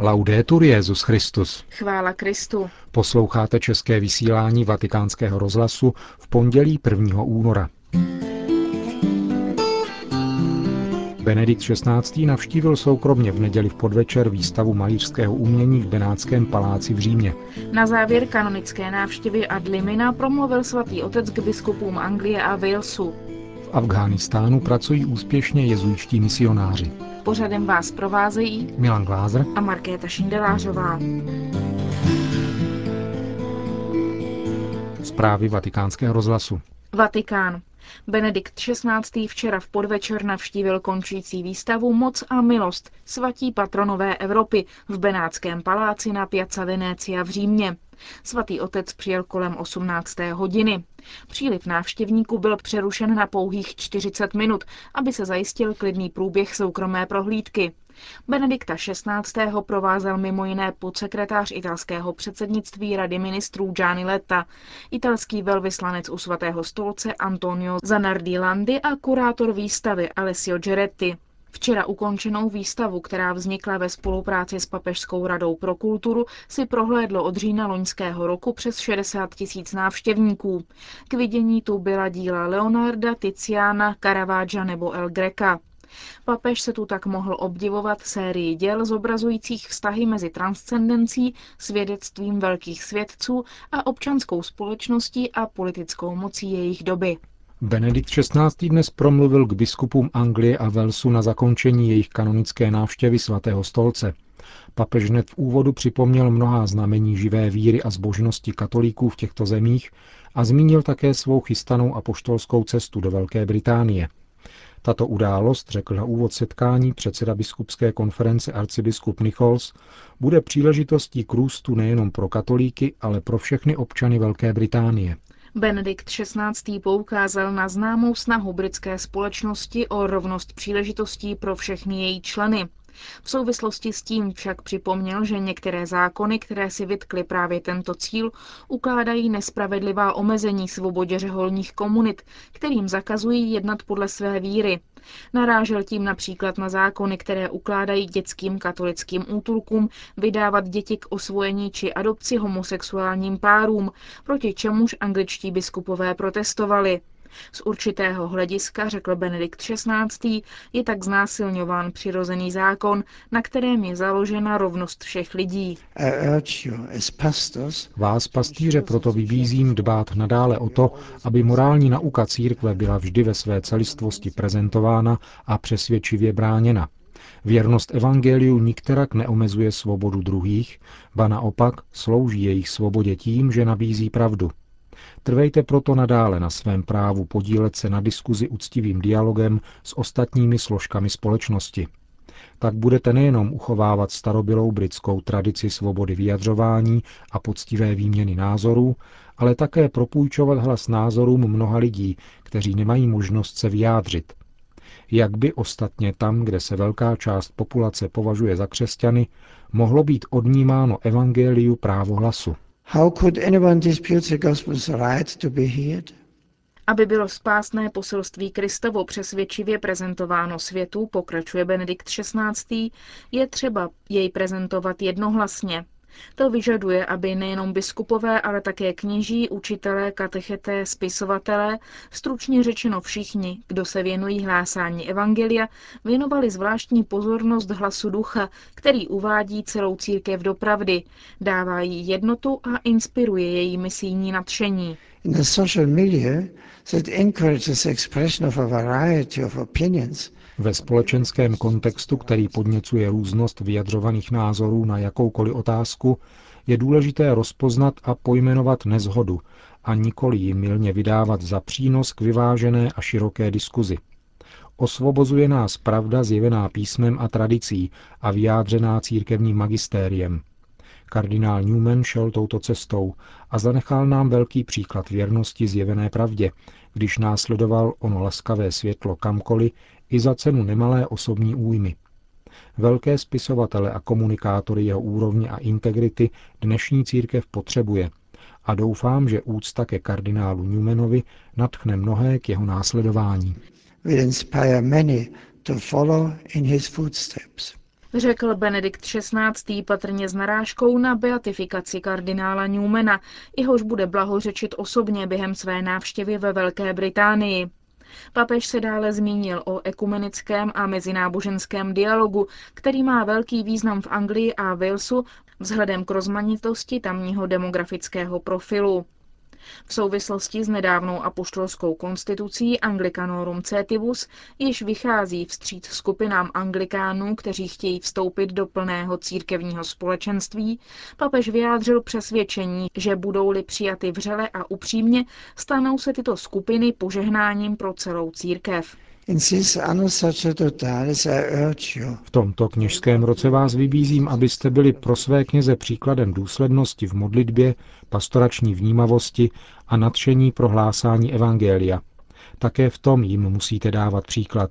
Laudetur Jezus Christus. Chvála Kristu. Posloucháte české vysílání Vatikánského rozhlasu v pondělí 1. února. Benedikt XVI. navštívil soukromně v neděli v podvečer výstavu malířského umění v Benátském paláci v Římě. Na závěr kanonické návštěvy ad limina promluvil svatý otec k biskupům Anglie a Walesu. V Afghánistánu pracují úspěšně jezuičtí misionáři. Pořadem vás provázejí Milan Glázer a Markéta Šindelářová. Zprávy vatikánského rozhlasu. Vatikán. Benedikt XVI. včera v podvečer navštívil končící výstavu Moc a milost svatí patronové Evropy v Benátském paláci na Piazza Venecia v Římě. Svatý otec přijel kolem 18. hodiny. Příliv návštěvníků byl přerušen na pouhých 40 minut, aby se zajistil klidný průběh soukromé prohlídky. Benedikta XVI. provázel mimo jiné podsekretář italského předsednictví Rady ministrů Gianni Letta, italský velvyslanec u svatého stolce Antonio Zanardi a kurátor výstavy Alessio Geretti. Včera ukončenou výstavu, která vznikla ve spolupráci s Papežskou radou pro kulturu, si prohlédlo od října loňského roku přes 60 tisíc návštěvníků. K vidění tu byla díla Leonarda, Tiziana, Caravaggia nebo El Greca. Papež se tu tak mohl obdivovat sérii děl zobrazujících vztahy mezi transcendencí, svědectvím velkých svědců a občanskou společností a politickou mocí jejich doby. Benedikt XVI. dnes promluvil k biskupům Anglie a Velsu na zakončení jejich kanonické návštěvy svatého stolce. Papež hned v úvodu připomněl mnohá znamení živé víry a zbožnosti katolíků v těchto zemích a zmínil také svou chystanou apoštolskou cestu do Velké Británie. Tato událost, řekl na úvod setkání předseda biskupské konference arcibiskup Nichols, bude příležitostí k růstu nejenom pro katolíky, ale pro všechny občany Velké Británie. Benedikt XVI. poukázal na známou snahu britské společnosti o rovnost příležitostí pro všechny její členy. V souvislosti s tím však připomněl, že některé zákony, které si vytkly právě tento cíl, ukládají nespravedlivá omezení svobodě řeholních komunit, kterým zakazují jednat podle své víry. Narážel tím například na zákony, které ukládají dětským katolickým útulkům vydávat děti k osvojení či adopci homosexuálním párům, proti čemuž angličtí biskupové protestovali. Z určitého hlediska, řekl Benedikt XVI., je tak znásilňován přirozený zákon, na kterém je založena rovnost všech lidí. Vás, pastýře, proto vybízím dbát nadále o to, aby morální nauka církve byla vždy ve své celistvosti prezentována a přesvědčivě bráněna. Věrnost evangeliu nikterak neomezuje svobodu druhých, ba naopak slouží jejich svobodě tím, že nabízí pravdu. Trvejte proto nadále na svém právu podílet se na diskuzi úctivým dialogem s ostatními složkami společnosti. Tak budete nejenom uchovávat starobylou britskou tradici svobody vyjadřování a poctivé výměny názorů, ale také propůjčovat hlas názorům mnoha lidí, kteří nemají možnost se vyjádřit. Jak by ostatně tam, kde se velká část populace považuje za křesťany, mohlo být odnímáno evangeliu právo hlasu. How could anyone dispute the gospel's right to be heard? Aby bylo spásné poselství Kristovo přesvědčivě prezentováno světu, pokračuje Benedikt XVI., je třeba jej prezentovat jednohlasně, to vyžaduje, aby nejenom biskupové, ale také kněží, učitelé, katecheté, spisovatelé, stručně řečeno všichni, kdo se věnují hlásání Evangelia, věnovali zvláštní pozornost hlasu ducha, který uvádí celou církev do pravdy, dává jí jednotu a inspiruje její misijní nadšení. In the social that encourages expression of a variety of opinions ve společenském kontextu, který podněcuje různost vyjadřovaných názorů na jakoukoliv otázku, je důležité rozpoznat a pojmenovat nezhodu a nikoli ji milně vydávat za přínos k vyvážené a široké diskuzi. Osvobozuje nás pravda zjevená písmem a tradicí a vyjádřená církevním magistériem. Kardinál Newman šel touto cestou a zanechal nám velký příklad věrnosti zjevené pravdě, když následoval ono laskavé světlo kamkoliv i za cenu nemalé osobní újmy. Velké spisovatele a komunikátory jeho úrovně a integrity dnešní církev potřebuje a doufám, že úcta ke kardinálu Newmanovi natchne mnohé k jeho následování. Řekl Benedikt XVI. patrně s narážkou na beatifikaci kardinála Newmana, jehož bude blahořečit osobně během své návštěvy ve Velké Británii. Papež se dále zmínil o ekumenickém a mezináboženském dialogu, který má velký význam v Anglii a Walesu vzhledem k rozmanitosti tamního demografického profilu. V souvislosti s nedávnou apoštolskou konstitucí Anglicanorum Cetibus již vychází vstříc skupinám anglikánů, kteří chtějí vstoupit do plného církevního společenství, papež vyjádřil přesvědčení, že budou-li přijaty vřele a upřímně, stanou se tyto skupiny požehnáním pro celou církev. V tomto kněžském roce vás vybízím, abyste byli pro své kněze příkladem důslednosti v modlitbě, pastorační vnímavosti a nadšení pro hlásání evangelia. Také v tom jim musíte dávat příklad.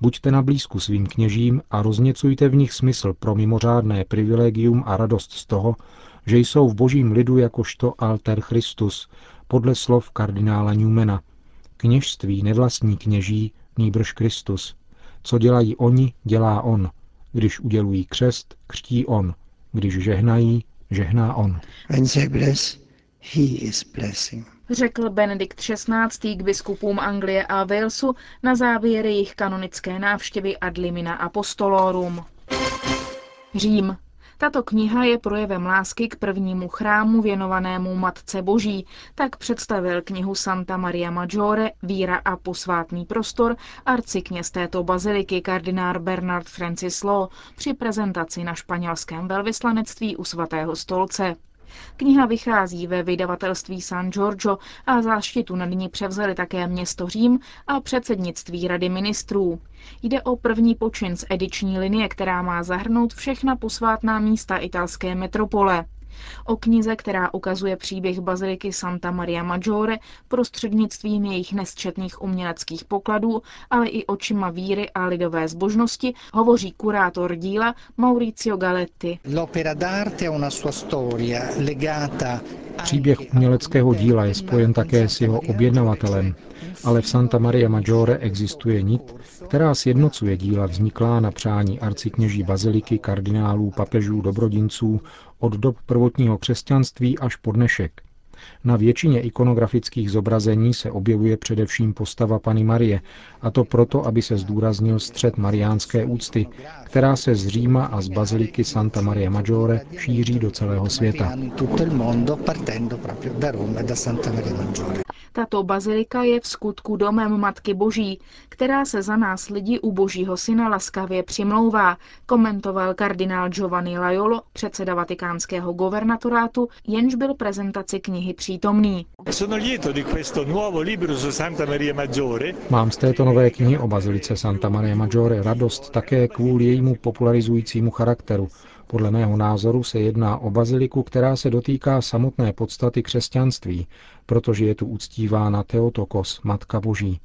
Buďte na blízku svým kněžím a rozněcujte v nich smysl pro mimořádné privilegium a radost z toho, že jsou v božím lidu jakožto alter Christus, podle slov kardinála Newmana. Kněžství nevlastní kněží, nýbrž Kristus. Co dělají oni, dělá on. Když udělují křest, křtí on. Když žehnají, žehná on. Řekl Benedikt XVI. k biskupům Anglie a Walesu na závěr jejich kanonické návštěvy ad limina apostolorum. Řím. Tato kniha je projevem lásky k prvnímu chrámu věnovanému Matce Boží. Tak představil knihu Santa Maria Maggiore, Víra a posvátný prostor, arcikněz této baziliky kardinár Bernard Francis Law při prezentaci na španělském velvyslanectví u svatého stolce. Kniha vychází ve vydavatelství San Giorgio a záštitu nad ní převzali také město Řím a předsednictví Rady ministrů. Jde o první počin z ediční linie, která má zahrnout všechna posvátná místa italské metropole. O knize, která ukazuje příběh baziliky Santa Maria Maggiore prostřednictvím jejich nesčetných uměleckých pokladů, ale i očima víry a lidové zbožnosti, hovoří kurátor díla Maurizio Galetti. Příběh uměleckého díla je spojen také s jeho objednavatelem, ale v Santa Maria Maggiore existuje nit, která sjednocuje díla vzniklá na přání arcikněží baziliky, kardinálů, papežů, dobrodinců od dob prvotního křesťanství až po dnešek. Na většině ikonografických zobrazení se objevuje především postava Pany Marie, a to proto, aby se zdůraznil střed mariánské úcty, která se z Říma a z baziliky Santa Maria Maggiore šíří do celého světa. Tato bazilika je v skutku domem Matky Boží, která se za nás lidi u Božího syna laskavě přimlouvá, komentoval kardinál Giovanni Laiolo, předseda vatikánského governatorátu, jenž byl prezentaci knihy přítomný. Mám z této nové knihy o bazilice Santa Maria Maggiore radost také kvůli jejímu popularizujícímu charakteru, podle mého názoru se jedná o baziliku, která se dotýká samotné podstaty křesťanství, protože je tu uctívána Teotokos, Matka Boží.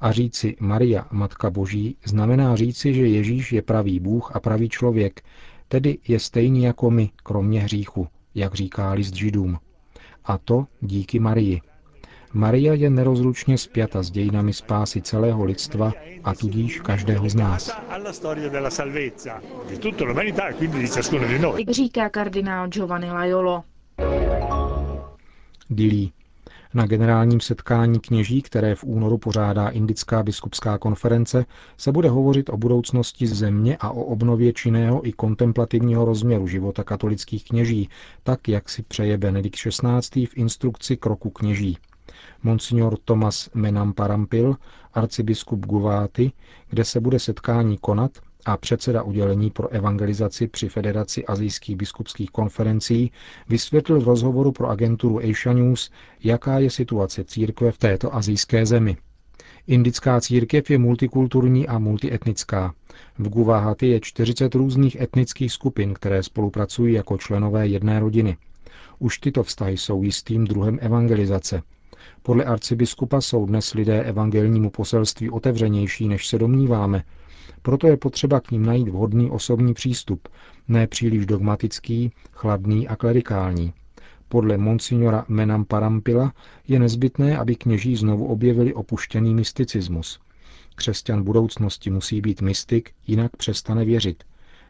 A říci Maria, Matka Boží, znamená říci, že Ježíš je pravý Bůh a pravý člověk, tedy je stejný jako my, kromě hříchu, jak říká list Židům. A to díky Marii. Maria je nerozlučně spjata s dějinami spásy celého lidstva a tudíž každého z nás. Říká kardinál Giovanni Laiolo. Dilí. Na generálním setkání kněží, které v únoru pořádá Indická biskupská konference, se bude hovořit o budoucnosti země a o obnově činného i kontemplativního rozměru života katolických kněží, tak jak si přeje Benedikt XVI. v instrukci kroku kněží monsignor Thomas Parampil, arcibiskup Guváty, kde se bude setkání konat a předseda udělení pro evangelizaci při Federaci azijských biskupských konferencí vysvětlil v rozhovoru pro agenturu Asia News, jaká je situace církve v této azijské zemi. Indická církev je multikulturní a multietnická. V Guváhaty je 40 různých etnických skupin, které spolupracují jako členové jedné rodiny. Už tyto vztahy jsou jistým druhem evangelizace, podle arcibiskupa jsou dnes lidé evangelnímu poselství otevřenější, než se domníváme. Proto je potřeba k ním najít vhodný osobní přístup, ne příliš dogmatický, chladný a klerikální. Podle monsignora Menam Parampila je nezbytné, aby kněží znovu objevili opuštěný mysticismus. Křesťan budoucnosti musí být mystik, jinak přestane věřit.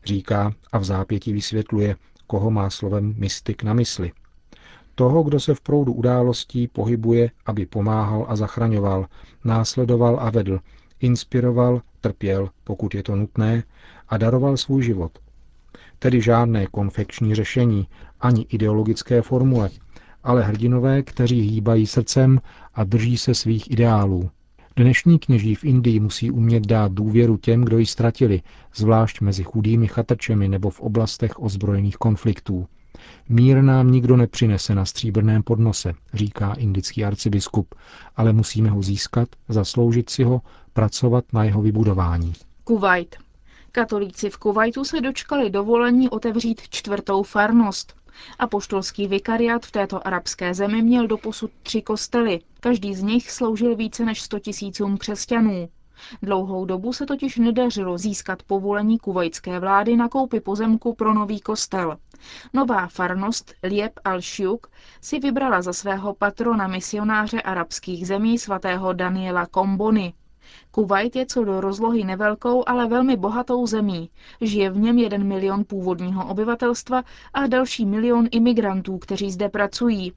Říká a v zápěti vysvětluje, koho má slovem mystik na mysli. Toho, kdo se v proudu událostí pohybuje, aby pomáhal a zachraňoval, následoval a vedl, inspiroval, trpěl, pokud je to nutné, a daroval svůj život. Tedy žádné konfekční řešení, ani ideologické formule, ale hrdinové, kteří hýbají srdcem a drží se svých ideálů. Dnešní kněží v Indii musí umět dát důvěru těm, kdo ji ztratili, zvlášť mezi chudými chatrčemi nebo v oblastech ozbrojených konfliktů. Mír nám nikdo nepřinese na stříbrném podnose, říká indický arcibiskup, ale musíme ho získat, zasloužit si ho, pracovat na jeho vybudování. Kuwait. Katolíci v Kuwaitu se dočkali dovolení otevřít čtvrtou farnost. Apoštolský vikariát v této arabské zemi měl doposud tři kostely. Každý z nich sloužil více než 100 tisícům křesťanů. Dlouhou dobu se totiž nedařilo získat povolení kuvajské vlády na koupi pozemku pro nový kostel. Nová farnost Lieb al-Shiuk si vybrala za svého patrona misionáře arabských zemí svatého Daniela Kombony. Kuwait je co do rozlohy nevelkou, ale velmi bohatou zemí. Žije v něm jeden milion původního obyvatelstva a další milion imigrantů, kteří zde pracují.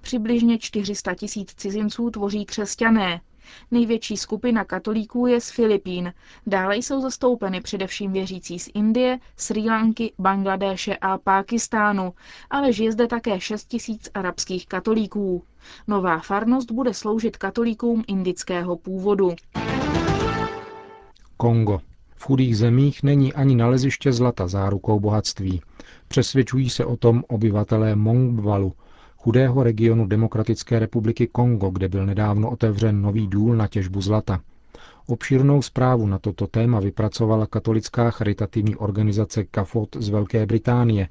Přibližně 400 tisíc cizinců tvoří křesťané. Největší skupina katolíků je z Filipín. Dále jsou zastoupeny především věřící z Indie, Sri Lanky, Bangladéše a Pákistánu, ale žije zde také 6 tisíc arabských katolíků. Nová farnost bude sloužit katolíkům indického původu. Kongo. V chudých zemích není ani naleziště zlata zárukou bohatství. Přesvědčují se o tom obyvatelé Mongbalu, chudého regionu Demokratické republiky Kongo, kde byl nedávno otevřen nový důl na těžbu zlata. Obšírnou zprávu na toto téma vypracovala katolická charitativní organizace CAFOT z Velké Británie.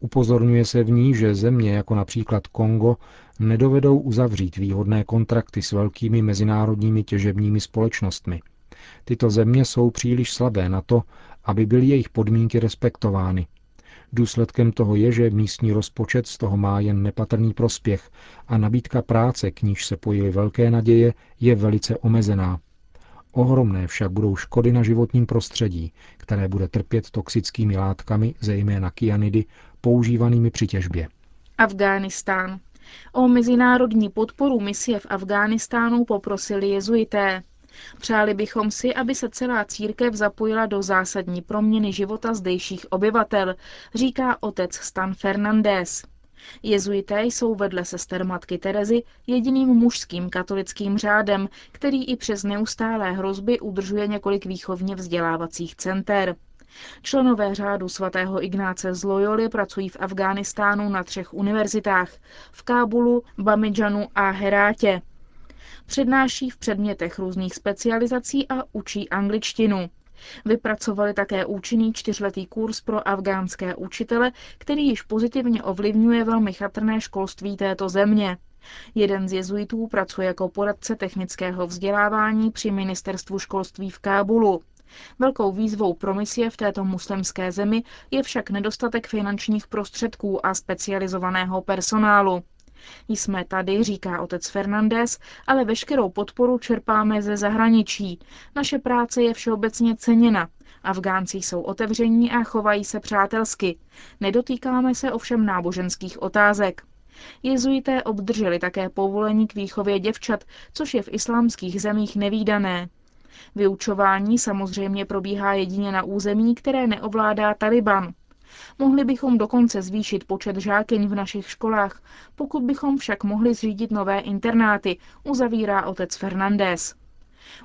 Upozorňuje se v ní, že země jako například Kongo nedovedou uzavřít výhodné kontrakty s velkými mezinárodními těžebními společnostmi. Tyto země jsou příliš slabé na to, aby byly jejich podmínky respektovány. Důsledkem toho je, že místní rozpočet z toho má jen nepatrný prospěch a nabídka práce, k níž se pojily velké naděje, je velice omezená. Ohromné však budou škody na životním prostředí, které bude trpět toxickými látkami, zejména kyanidy, používanými při těžbě. Afghánistán. O mezinárodní podporu misie v Afghánistánu poprosili jezuité. Přáli bychom si, aby se celá církev zapojila do zásadní proměny života zdejších obyvatel, říká otec Stan Fernandez. Jezuité jsou vedle sester matky Terezy jediným mužským katolickým řádem, který i přes neustálé hrozby udržuje několik výchovně vzdělávacích center. Členové řádu svatého Ignáce z Loyoly pracují v Afghánistánu na třech univerzitách v Kábulu, Bamidžanu a Herátě. Přednáší v předmětech různých specializací a učí angličtinu. Vypracovali také účinný čtyřletý kurz pro afgánské učitele, který již pozitivně ovlivňuje velmi chatrné školství této země. Jeden z jezuitů pracuje jako poradce technického vzdělávání při ministerstvu školství v Kábulu. Velkou výzvou pro misie v této muslimské zemi je však nedostatek finančních prostředků a specializovaného personálu. Jsme tady, říká otec Fernandez, ale veškerou podporu čerpáme ze zahraničí. Naše práce je všeobecně ceněna. Afgánci jsou otevření a chovají se přátelsky. Nedotýkáme se ovšem náboženských otázek. Jezuité obdrželi také povolení k výchově děvčat, což je v islámských zemích nevýdané. Vyučování samozřejmě probíhá jedině na území, které neovládá Taliban. Mohli bychom dokonce zvýšit počet žákyň v našich školách, pokud bychom však mohli zřídit nové internáty, uzavírá otec Fernandez.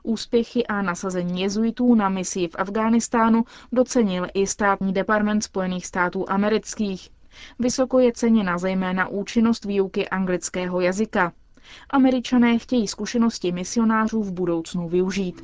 Úspěchy a nasazení jezuitů na misi v Afghánistánu docenil i státní department Spojených států amerických. Vysoko je ceněna zejména účinnost výuky anglického jazyka. Američané chtějí zkušenosti misionářů v budoucnu využít.